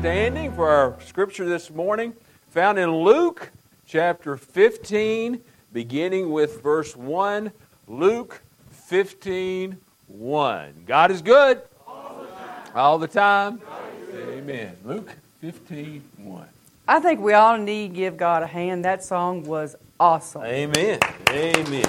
standing for our scripture this morning, found in Luke chapter 15, beginning with verse 1. Luke 15, 1. God is good all the time. All the time. Amen. Luke 15, 1. I think we all need to give God a hand. That song was awesome. Amen. Amen.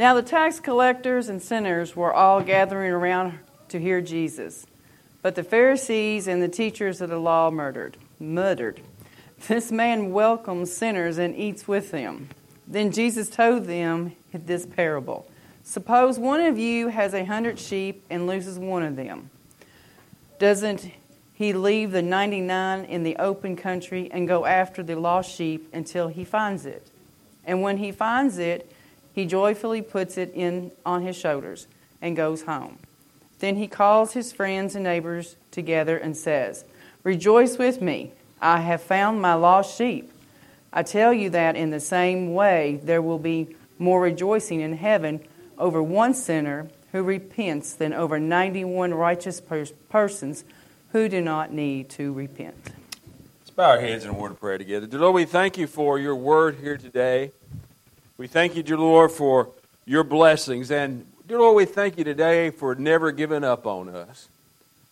Now the tax collectors and sinners were all gathering around to hear Jesus. But the Pharisees and the teachers of the law murdered, muttered, This man welcomes sinners and eats with them. Then Jesus told them this parable Suppose one of you has a hundred sheep and loses one of them. Doesn't he leave the 99 in the open country and go after the lost sheep until he finds it? And when he finds it, he joyfully puts it in on his shoulders and goes home. Then he calls his friends and neighbors together and says, Rejoice with me, I have found my lost sheep. I tell you that in the same way there will be more rejoicing in heaven over one sinner who repents than over 91 righteous pers- persons who do not need to repent. Let's bow our heads in a word of prayer together. Dear Lord, we thank you for your word here today. We thank you, dear Lord, for your blessings. And, dear Lord, we thank you today for never giving up on us.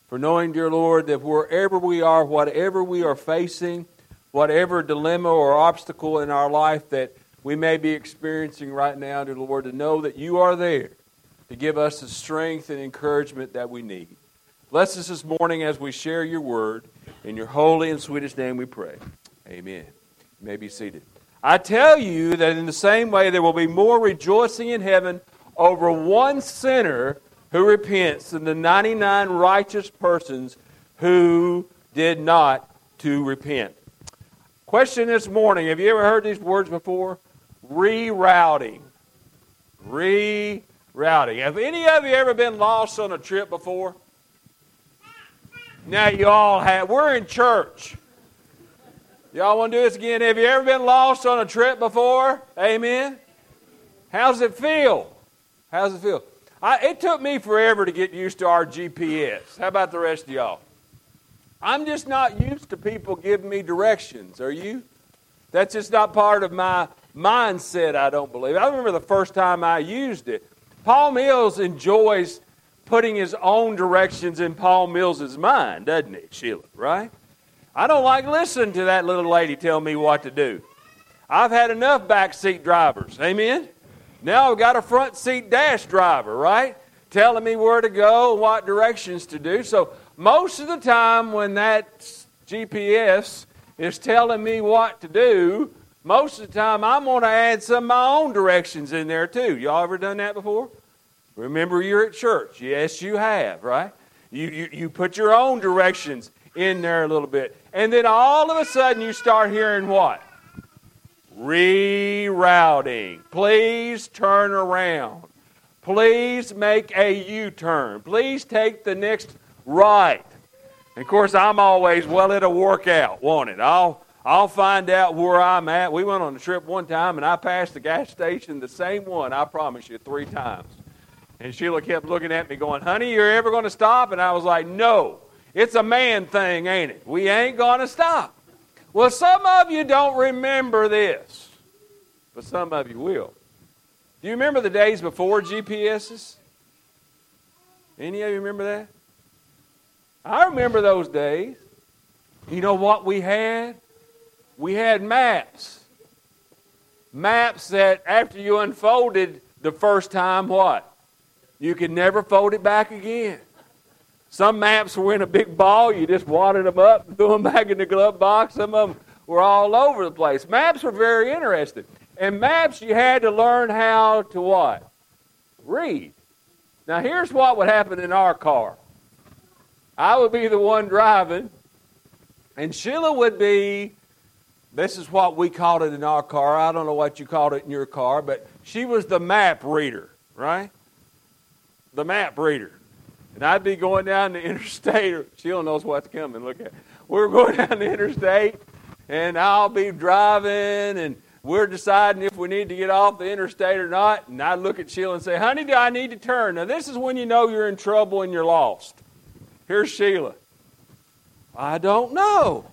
For knowing, dear Lord, that wherever we are, whatever we are facing, whatever dilemma or obstacle in our life that we may be experiencing right now, dear Lord, to know that you are there to give us the strength and encouragement that we need. Bless us this morning as we share your word. In your holy and sweetest name we pray. Amen. You may be seated. I tell you that in the same way there will be more rejoicing in heaven over one sinner who repents than the 99 righteous persons who did not to repent. Question this morning Have you ever heard these words before? Rerouting. Rerouting. Have any of you ever been lost on a trip before? Now you all have. We're in church. Y'all want to do this again? Have you ever been lost on a trip before? Amen. How's it feel? How's it feel? I, it took me forever to get used to our GPS. How about the rest of y'all? I'm just not used to people giving me directions. Are you? That's just not part of my mindset, I don't believe. I remember the first time I used it. Paul Mills enjoys putting his own directions in Paul Mills's mind, doesn't he, Sheila? Right? I don't like listening to that little lady tell me what to do. I've had enough backseat drivers. Amen? Now I've got a front seat dash driver, right? Telling me where to go and what directions to do. So most of the time when that GPS is telling me what to do, most of the time I'm going to add some of my own directions in there too. Y'all ever done that before? Remember you're at church. Yes, you have, right? You, you, you put your own directions in there a little bit. And then all of a sudden you start hearing what? Rerouting. Please turn around. Please make a U turn. Please take the next right. And of course, I'm always, well, it'll work out, won't it? I'll, I'll find out where I'm at. We went on a trip one time and I passed the gas station, the same one, I promise you, three times. And Sheila kept looking at me going, honey, you're ever going to stop? And I was like, no. It's a man thing, ain't it? We ain't going to stop. Well, some of you don't remember this, but some of you will. Do you remember the days before GPSs? Any of you remember that? I remember those days. You know what we had? We had maps. Maps that after you unfolded the first time, what? You could never fold it back again. Some maps were in a big ball. You just wadded them up and threw them back in the glove box. Some of them were all over the place. Maps were very interesting. And maps, you had to learn how to what? Read. Now, here's what would happen in our car I would be the one driving, and Sheila would be, this is what we called it in our car. I don't know what you called it in your car, but she was the map reader, right? The map reader. And I'd be going down the interstate, or Sheila knows what's coming. Look at, we're going down the interstate, and I'll be driving, and we're deciding if we need to get off the interstate or not. And I look at Sheila and say, Honey, do I need to turn? Now, this is when you know you're in trouble and you're lost. Here's Sheila. I don't know.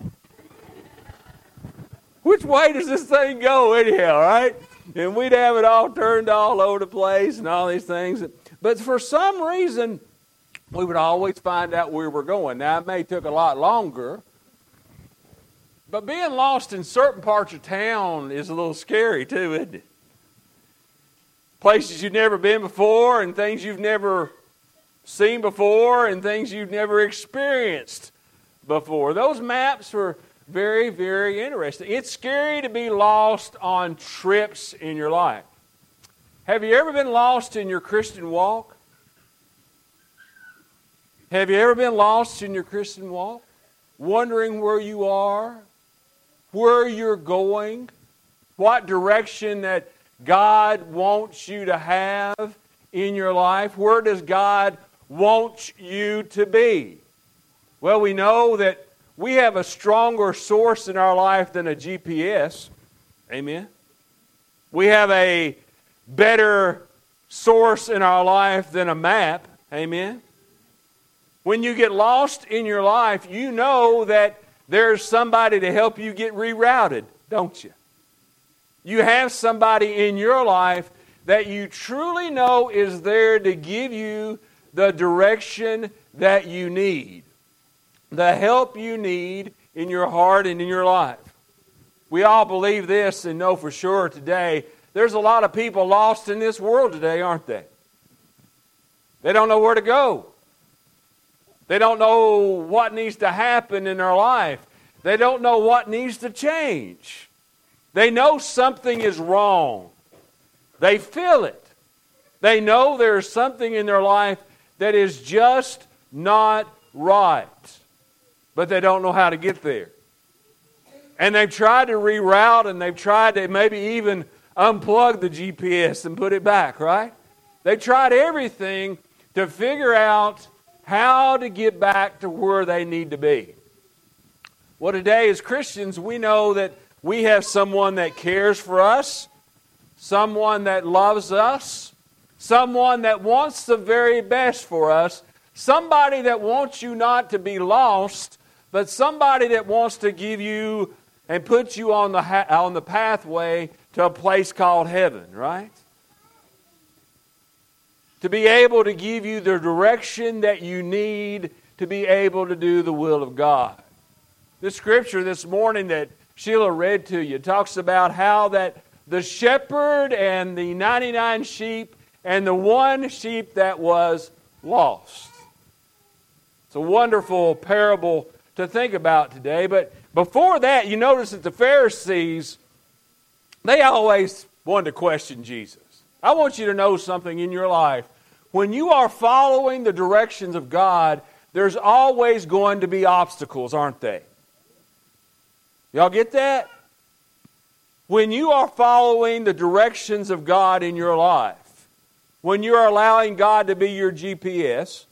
Which way does this thing go, anyhow, right? And we'd have it all turned all over the place and all these things. But for some reason, we would always find out where we were going. Now, it may took a lot longer, but being lost in certain parts of town is a little scary too, isn't it? Places you've never been before and things you've never seen before and things you've never experienced before. Those maps were very, very interesting. It's scary to be lost on trips in your life. Have you ever been lost in your Christian walk? Have you ever been lost in your Christian walk? Wondering where you are, where you're going, what direction that God wants you to have in your life? Where does God want you to be? Well, we know that we have a stronger source in our life than a GPS. Amen. We have a better source in our life than a map. Amen. When you get lost in your life, you know that there's somebody to help you get rerouted, don't you? You have somebody in your life that you truly know is there to give you the direction that you need, the help you need in your heart and in your life. We all believe this and know for sure today. There's a lot of people lost in this world today, aren't they? They don't know where to go. They don't know what needs to happen in their life. They don't know what needs to change. They know something is wrong. They feel it. They know there's something in their life that is just not right. But they don't know how to get there. And they've tried to reroute and they've tried to maybe even unplug the GPS and put it back, right? They tried everything to figure out how to get back to where they need to be. Well, today, as Christians, we know that we have someone that cares for us, someone that loves us, someone that wants the very best for us, somebody that wants you not to be lost, but somebody that wants to give you and put you on the, ha- on the pathway to a place called heaven, right? To be able to give you the direction that you need to be able to do the will of God. The scripture this morning that Sheila read to you talks about how that the shepherd and the 99 sheep and the one sheep that was lost. It's a wonderful parable to think about today. But before that, you notice that the Pharisees, they always wanted to question Jesus. I want you to know something in your life. When you are following the directions of God, there's always going to be obstacles, aren't they? Y'all get that? When you are following the directions of God in your life, when you are allowing God to be your GPS,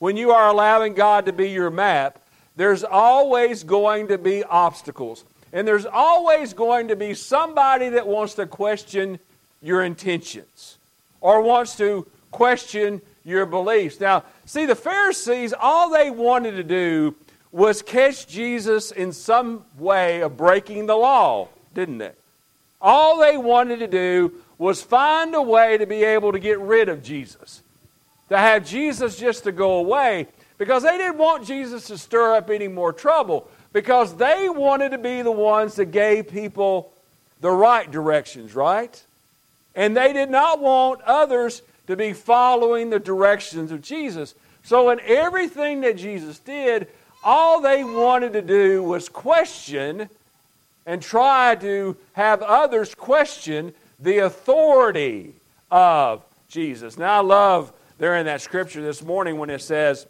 when you are allowing God to be your map, there's always going to be obstacles. And there's always going to be somebody that wants to question your intentions or wants to question your beliefs. Now, see, the Pharisees, all they wanted to do was catch Jesus in some way of breaking the law, didn't they? All they wanted to do was find a way to be able to get rid of Jesus, to have Jesus just to go away, because they didn't want Jesus to stir up any more trouble, because they wanted to be the ones that gave people the right directions, right? And they did not want others to be following the directions of Jesus. So, in everything that Jesus did, all they wanted to do was question and try to have others question the authority of Jesus. Now, I love there in that scripture this morning when it says,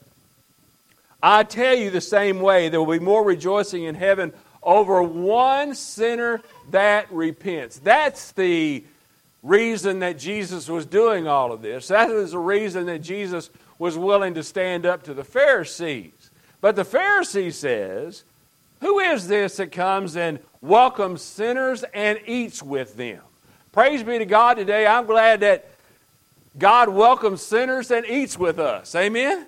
I tell you the same way, there will be more rejoicing in heaven over one sinner that repents. That's the reason that Jesus was doing all of this. That is the reason that Jesus was willing to stand up to the Pharisees. But the Pharisee says, Who is this that comes and welcomes sinners and eats with them? Praise be to God today. I'm glad that God welcomes sinners and eats with us. Amen?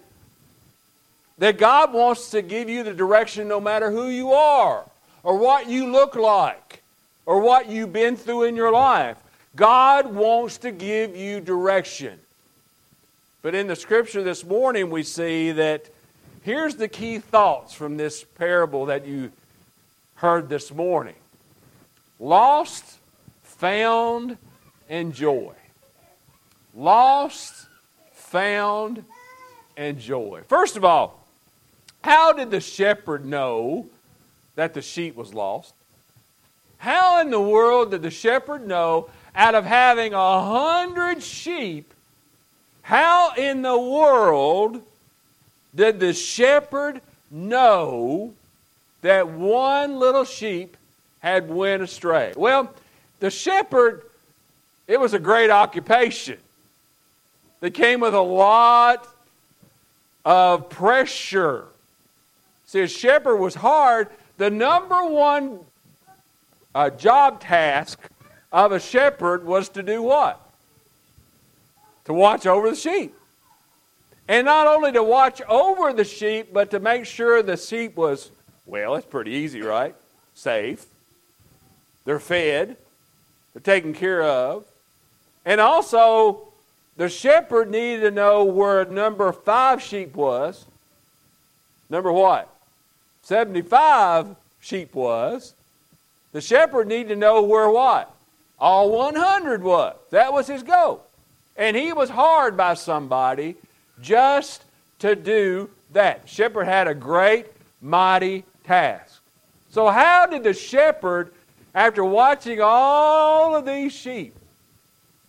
That God wants to give you the direction no matter who you are or what you look like or what you've been through in your life. God wants to give you direction. But in the scripture this morning, we see that here's the key thoughts from this parable that you heard this morning lost, found, and joy. Lost, found, and joy. First of all, how did the shepherd know that the sheep was lost? How in the world did the shepherd know out of having a hundred sheep? How in the world did the shepherd know that one little sheep had went astray? Well, the shepherd, it was a great occupation. That came with a lot of pressure. See, a shepherd was hard. The number one uh, job task of a shepherd was to do what? To watch over the sheep. And not only to watch over the sheep, but to make sure the sheep was, well, it's pretty easy, right? Safe. They're fed. They're taken care of. And also, the shepherd needed to know where number five sheep was. Number what? 75 sheep was. The shepherd needed to know where what? All 100 was. That was his goal. And he was hired by somebody just to do that. Shepherd had a great, mighty task. So, how did the shepherd, after watching all of these sheep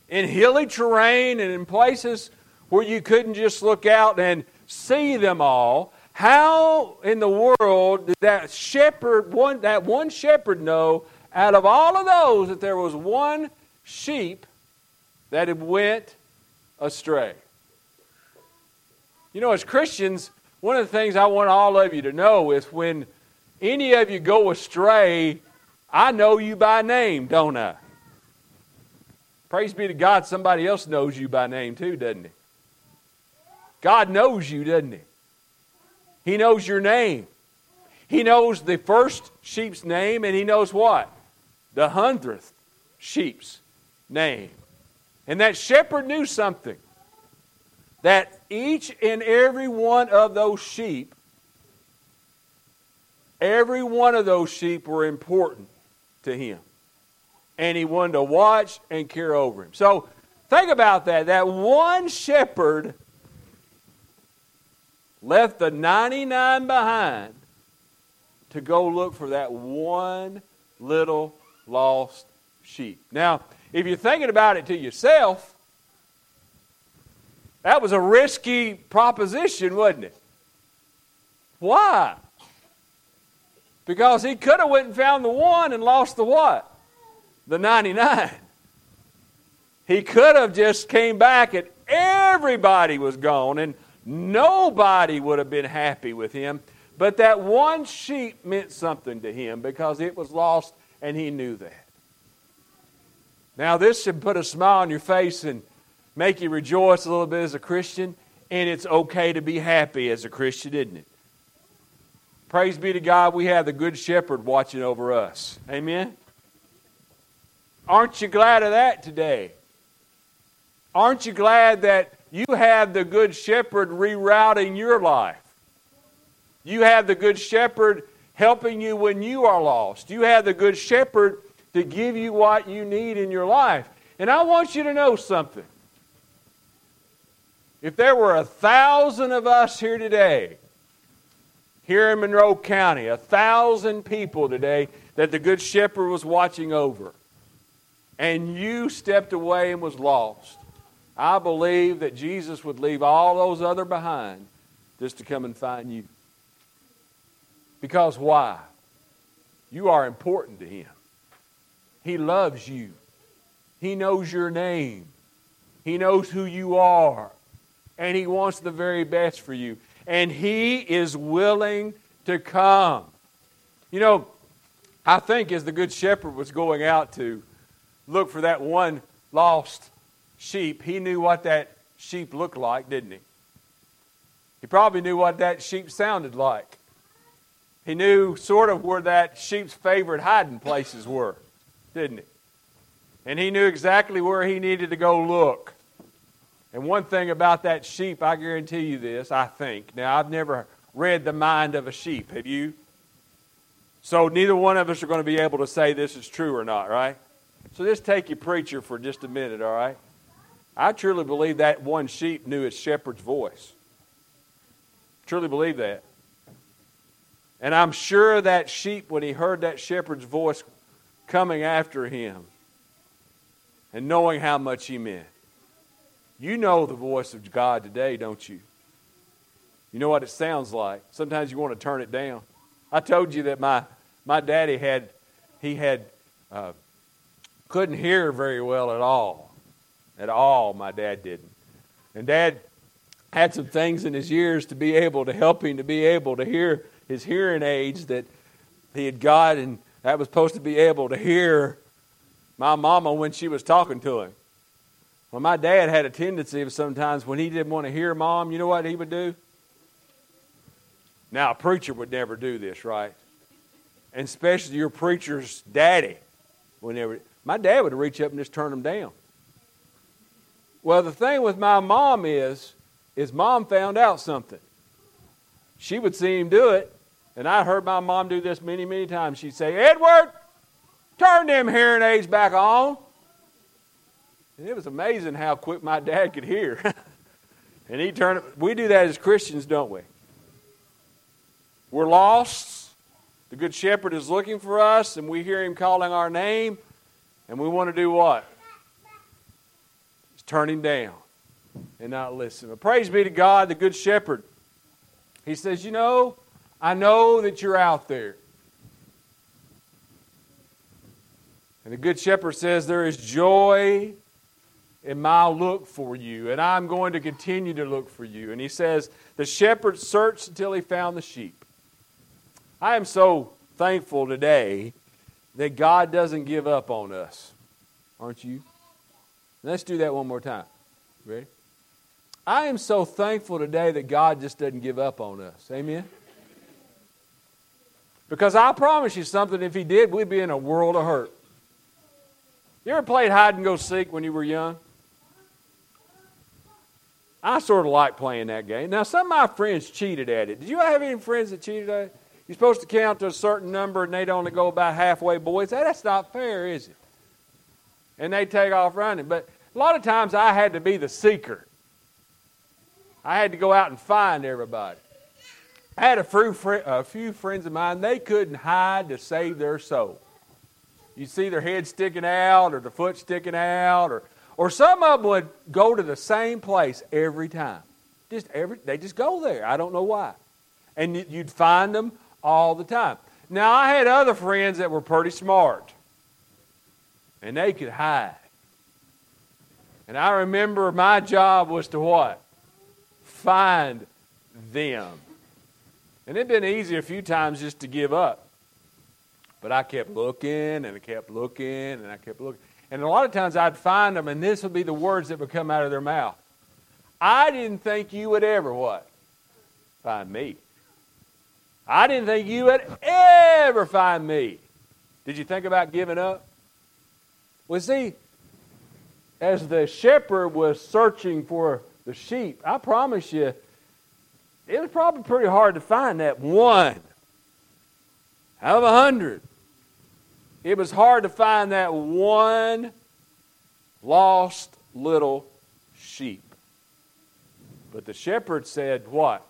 in hilly terrain and in places where you couldn't just look out and see them all, how in the world did that shepherd, one, that one shepherd know out of all of those that there was one sheep that had went astray? You know, as Christians, one of the things I want all of you to know is when any of you go astray, I know you by name, don't I? Praise be to God, somebody else knows you by name too, doesn't he? God knows you, doesn't he? He knows your name. He knows the first sheep's name, and he knows what? The hundredth sheep's name. And that shepherd knew something that each and every one of those sheep, every one of those sheep were important to him. And he wanted to watch and care over him. So think about that. That one shepherd left the 99 behind to go look for that one little lost sheep. Now, if you're thinking about it to yourself, that was a risky proposition, wasn't it? Why? Because he could have went and found the one and lost the what? The 99. He could have just came back and everybody was gone and Nobody would have been happy with him, but that one sheep meant something to him because it was lost and he knew that. Now, this should put a smile on your face and make you rejoice a little bit as a Christian, and it's okay to be happy as a Christian, isn't it? Praise be to God, we have the Good Shepherd watching over us. Amen? Aren't you glad of that today? Aren't you glad that you have the Good Shepherd rerouting your life. You have the Good Shepherd helping you when you are lost. You have the Good Shepherd to give you what you need in your life. And I want you to know something. If there were a thousand of us here today, here in Monroe County, a thousand people today that the Good Shepherd was watching over, and you stepped away and was lost, I believe that Jesus would leave all those other behind just to come and find you. Because why? You are important to Him. He loves you. He knows your name. He knows who you are. And He wants the very best for you. And He is willing to come. You know, I think as the Good Shepherd was going out to look for that one lost sheep, he knew what that sheep looked like, didn't he? He probably knew what that sheep sounded like. He knew sort of where that sheep's favorite hiding places were, didn't he? And he knew exactly where he needed to go look. And one thing about that sheep, I guarantee you this, I think. Now, I've never read the mind of a sheep. Have you? So, neither one of us are going to be able to say this is true or not, right? So, just take your preacher for just a minute, all right? I truly believe that one sheep knew its shepherd's voice. Truly believe that. And I'm sure that sheep, when he heard that shepherd's voice coming after him and knowing how much he meant, you know the voice of God today, don't you? You know what it sounds like. Sometimes you want to turn it down. I told you that my, my daddy had, he had, uh, couldn't hear very well at all. At all, my dad didn't. And dad had some things in his ears to be able to help him to be able to hear his hearing aids that he had got, and that was supposed to be able to hear my mama when she was talking to him. Well, my dad had a tendency of sometimes when he didn't want to hear mom, you know what he would do? Now, a preacher would never do this, right? And especially your preacher's daddy. Whenever my dad would reach up and just turn them down. Well, the thing with my mom is, is mom found out something. She would see him do it, and I heard my mom do this many, many times. She'd say, Edward, turn them hearing aids back on. And it was amazing how quick my dad could hear. and he turned it. We do that as Christians, don't we? We're lost. The Good Shepherd is looking for us, and we hear him calling our name, and we want to do what? turn him down and not listen. But praise be to God, the Good Shepherd. He says, You know, I know that you're out there. And the Good Shepherd says, There is joy in my look for you, and I'm going to continue to look for you. And he says, The shepherd searched until he found the sheep. I am so thankful today that God doesn't give up on us. Aren't you? Let's do that one more time. Ready? I am so thankful today that God just doesn't give up on us. Amen? Because I promise you something, if He did, we'd be in a world of hurt. You ever played hide and go seek when you were young? I sort of like playing that game. Now, some of my friends cheated at it. Did you have any friends that cheated at it? You're supposed to count to a certain number and they'd only go about halfway, boys. That's not fair, is it? And they take off running. But a lot of times I had to be the seeker. I had to go out and find everybody. I had a few, fr- a few friends of mine, they couldn't hide to save their soul. You see their head sticking out or the foot sticking out, or, or some of them would go to the same place every time. Just every, they just go there. I don't know why. And you'd find them all the time. Now, I had other friends that were pretty smart, and they could hide. And I remember my job was to what? Find them. And it'd been easy a few times just to give up. But I kept looking and I kept looking and I kept looking. And a lot of times I'd find them and this would be the words that would come out of their mouth. I didn't think you would ever what? Find me. I didn't think you would ever find me. Did you think about giving up? Well, see, as the shepherd was searching for the sheep, I promise you, it was probably pretty hard to find that one out of a hundred. It was hard to find that one lost little sheep. But the shepherd said, What?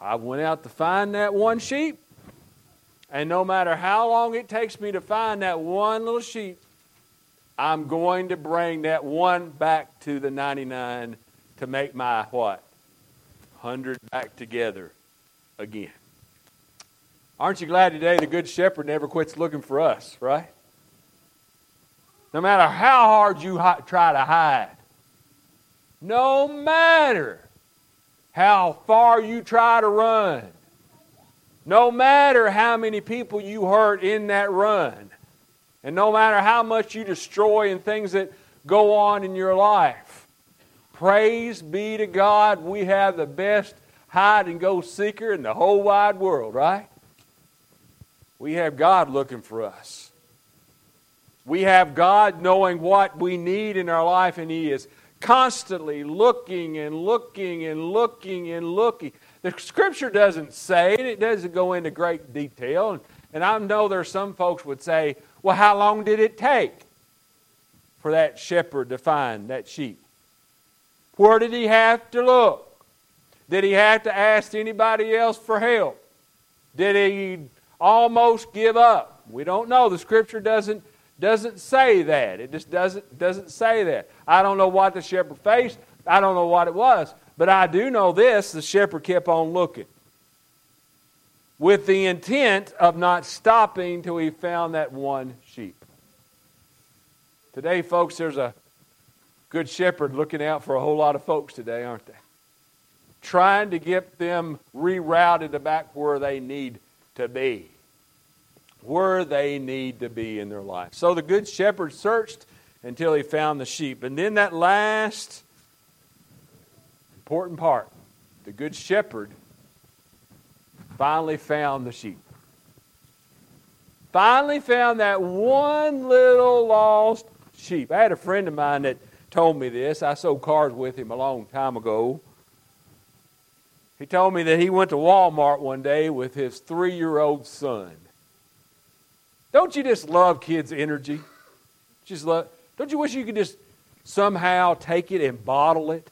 I went out to find that one sheep, and no matter how long it takes me to find that one little sheep, I'm going to bring that one back to the 99 to make my what? 100 back together again. Aren't you glad today the Good Shepherd never quits looking for us, right? No matter how hard you try to hide, no matter how far you try to run, No matter how many people you hurt in that run, and no matter how much you destroy and things that go on in your life, praise be to God, we have the best hide and go seeker in the whole wide world, right? We have God looking for us. We have God knowing what we need in our life, and He is constantly looking and looking and looking and looking. The scripture doesn't say it, it doesn't go into great detail. And, I know there are some folks would say, well, how long did it take for that shepherd to find that sheep? Where did he have to look? Did he have to ask anybody else for help? Did he almost give up. We don't know. The scripture doesn't, doesn't say that. It just doesn't, doesn't say that. I don't know what the shepherd faced. I don't know what it was. But I do know this the shepherd kept on looking with the intent of not stopping till he found that one sheep. Today, folks, there's a good shepherd looking out for a whole lot of folks today, aren't they? Trying to get them rerouted back where they need to be where they need to be in their life. So the good shepherd searched until he found the sheep. And then that last important part the good shepherd finally found the sheep. Finally found that one little lost sheep. I had a friend of mine that told me this. I sold cars with him a long time ago. He told me that he went to Walmart one day with his three year old son. Don't you just love kids' energy? Just love, don't you wish you could just somehow take it and bottle it?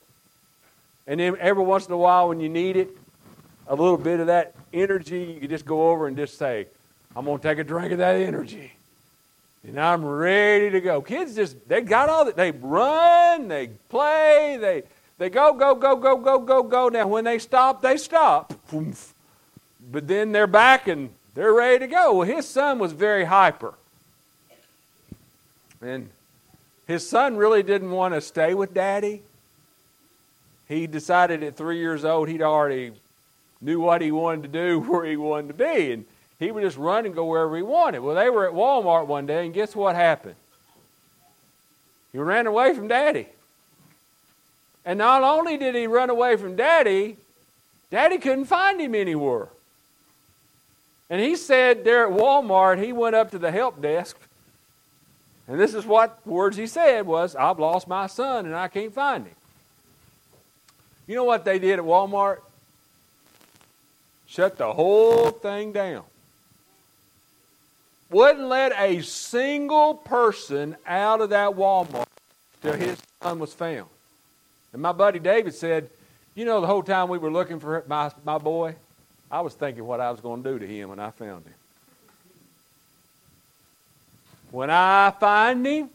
And then every once in a while, when you need it, a little bit of that energy, you could just go over and just say, I'm going to take a drink of that energy. And I'm ready to go. Kids just, they got all that. They run, they play, they, they go, go, go, go, go, go, go. Now, when they stop, they stop. But then they're back and they're ready to go. Well, his son was very hyper. And his son really didn't want to stay with daddy. He decided at three years old he'd already knew what he wanted to do, where he wanted to be. And he would just run and go wherever he wanted. Well, they were at Walmart one day, and guess what happened? He ran away from daddy. And not only did he run away from daddy, daddy couldn't find him anywhere. And he said there at Walmart, he went up to the help desk, and this is what words he said was, I've lost my son and I can't find him. You know what they did at Walmart? Shut the whole thing down. Wouldn't let a single person out of that Walmart till his son was found. And my buddy David said, You know, the whole time we were looking for my, my boy, I was thinking what I was going to do to him when I found him. When I find him,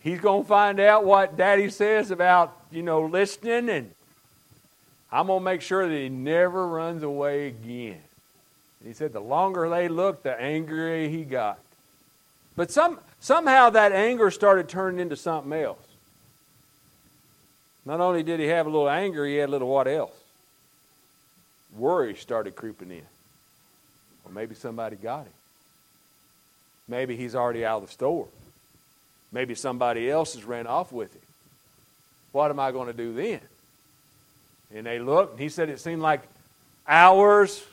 he's going to find out what daddy says about, you know, listening, and I'm going to make sure that he never runs away again. He said the longer they looked, the angrier he got. But some, somehow that anger started turning into something else. Not only did he have a little anger, he had a little what else? worry started creeping in. Or maybe somebody got him. Maybe he's already out of the store. Maybe somebody else has ran off with him. What am I going to do then? And they looked, and he said it seemed like hours,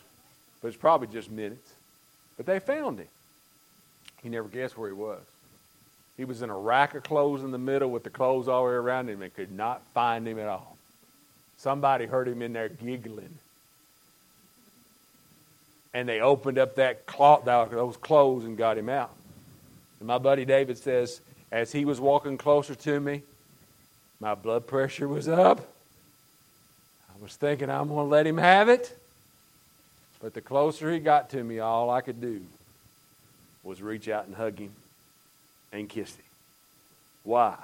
but it's probably just minutes. But they found him. He never guessed where he was. He was in a rack of clothes in the middle with the clothes all the way around him and could not find him at all. Somebody heard him in there giggling and they opened up that cloth, those clothes and got him out. And my buddy David says, as he was walking closer to me, my blood pressure was up. I was thinking I'm going to let him have it. But the closer he got to me, all I could do was reach out and hug him and kiss him. Why?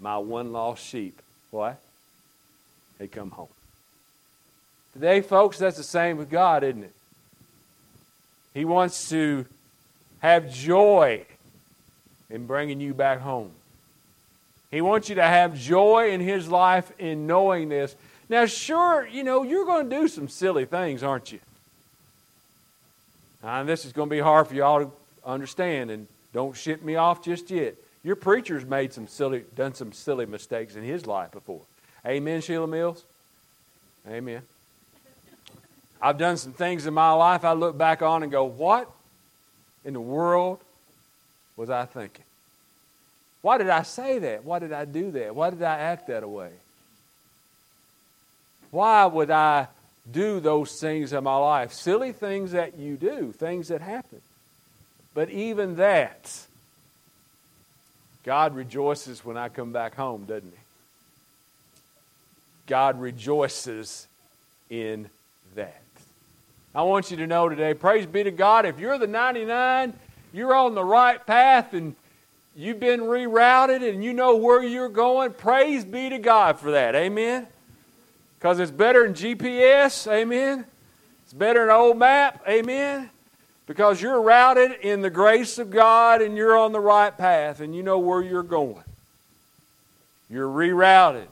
My one lost sheep. What? He come home. Today, folks, that's the same with God, isn't it? He wants to have joy in bringing you back home. He wants you to have joy in His life in knowing this. Now, sure, you know, you're going to do some silly things, aren't you? And this is going to be hard for y'all to understand, and don't ship me off just yet. Your preacher's made some silly, done some silly mistakes in his life before. Amen, Sheila Mills? Amen. I've done some things in my life I look back on and go, what in the world was I thinking? Why did I say that? Why did I do that? Why did I act that way? Why would I do those things in my life? Silly things that you do, things that happen. But even that, God rejoices when I come back home, doesn't He? God rejoices in that. I want you to know today, praise be to God, if you're the 99, you're on the right path and you've been rerouted and you know where you're going, praise be to God for that. Amen? Because it's better than GPS. Amen? It's better than an old map. Amen? Because you're routed in the grace of God and you're on the right path and you know where you're going. You're rerouted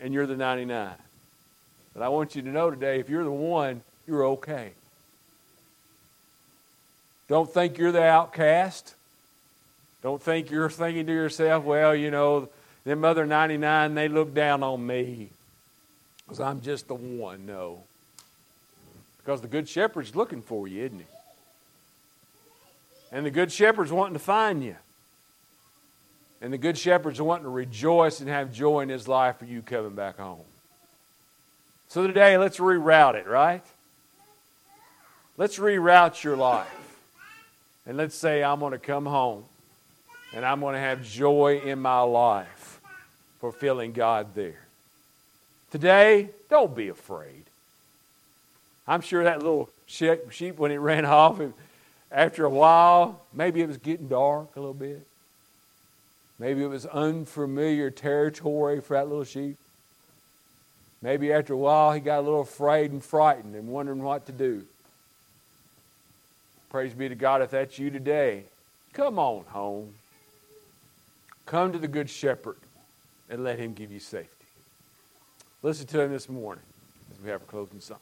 and you're the 99. But I want you to know today if you're the one, you're okay. Don't think you're the outcast. Don't think you're thinking to yourself, well, you know, them other 99, they look down on me because I'm just the one. No. Because the Good Shepherd's looking for you, isn't he? And the Good Shepherd's wanting to find you. And the Good Shepherd's wanting to rejoice and have joy in his life for you coming back home. So today, let's reroute it, right? Let's reroute your life. And let's say, I'm going to come home and I'm going to have joy in my life fulfilling God there. Today, don't be afraid. I'm sure that little sheep, when it ran off, after a while, maybe it was getting dark a little bit. Maybe it was unfamiliar territory for that little sheep. Maybe after a while, he got a little afraid and frightened and wondering what to do. Praise be to God if that's you today. Come on home. Come to the Good Shepherd and let him give you safety. Listen to him this morning as we have a closing song.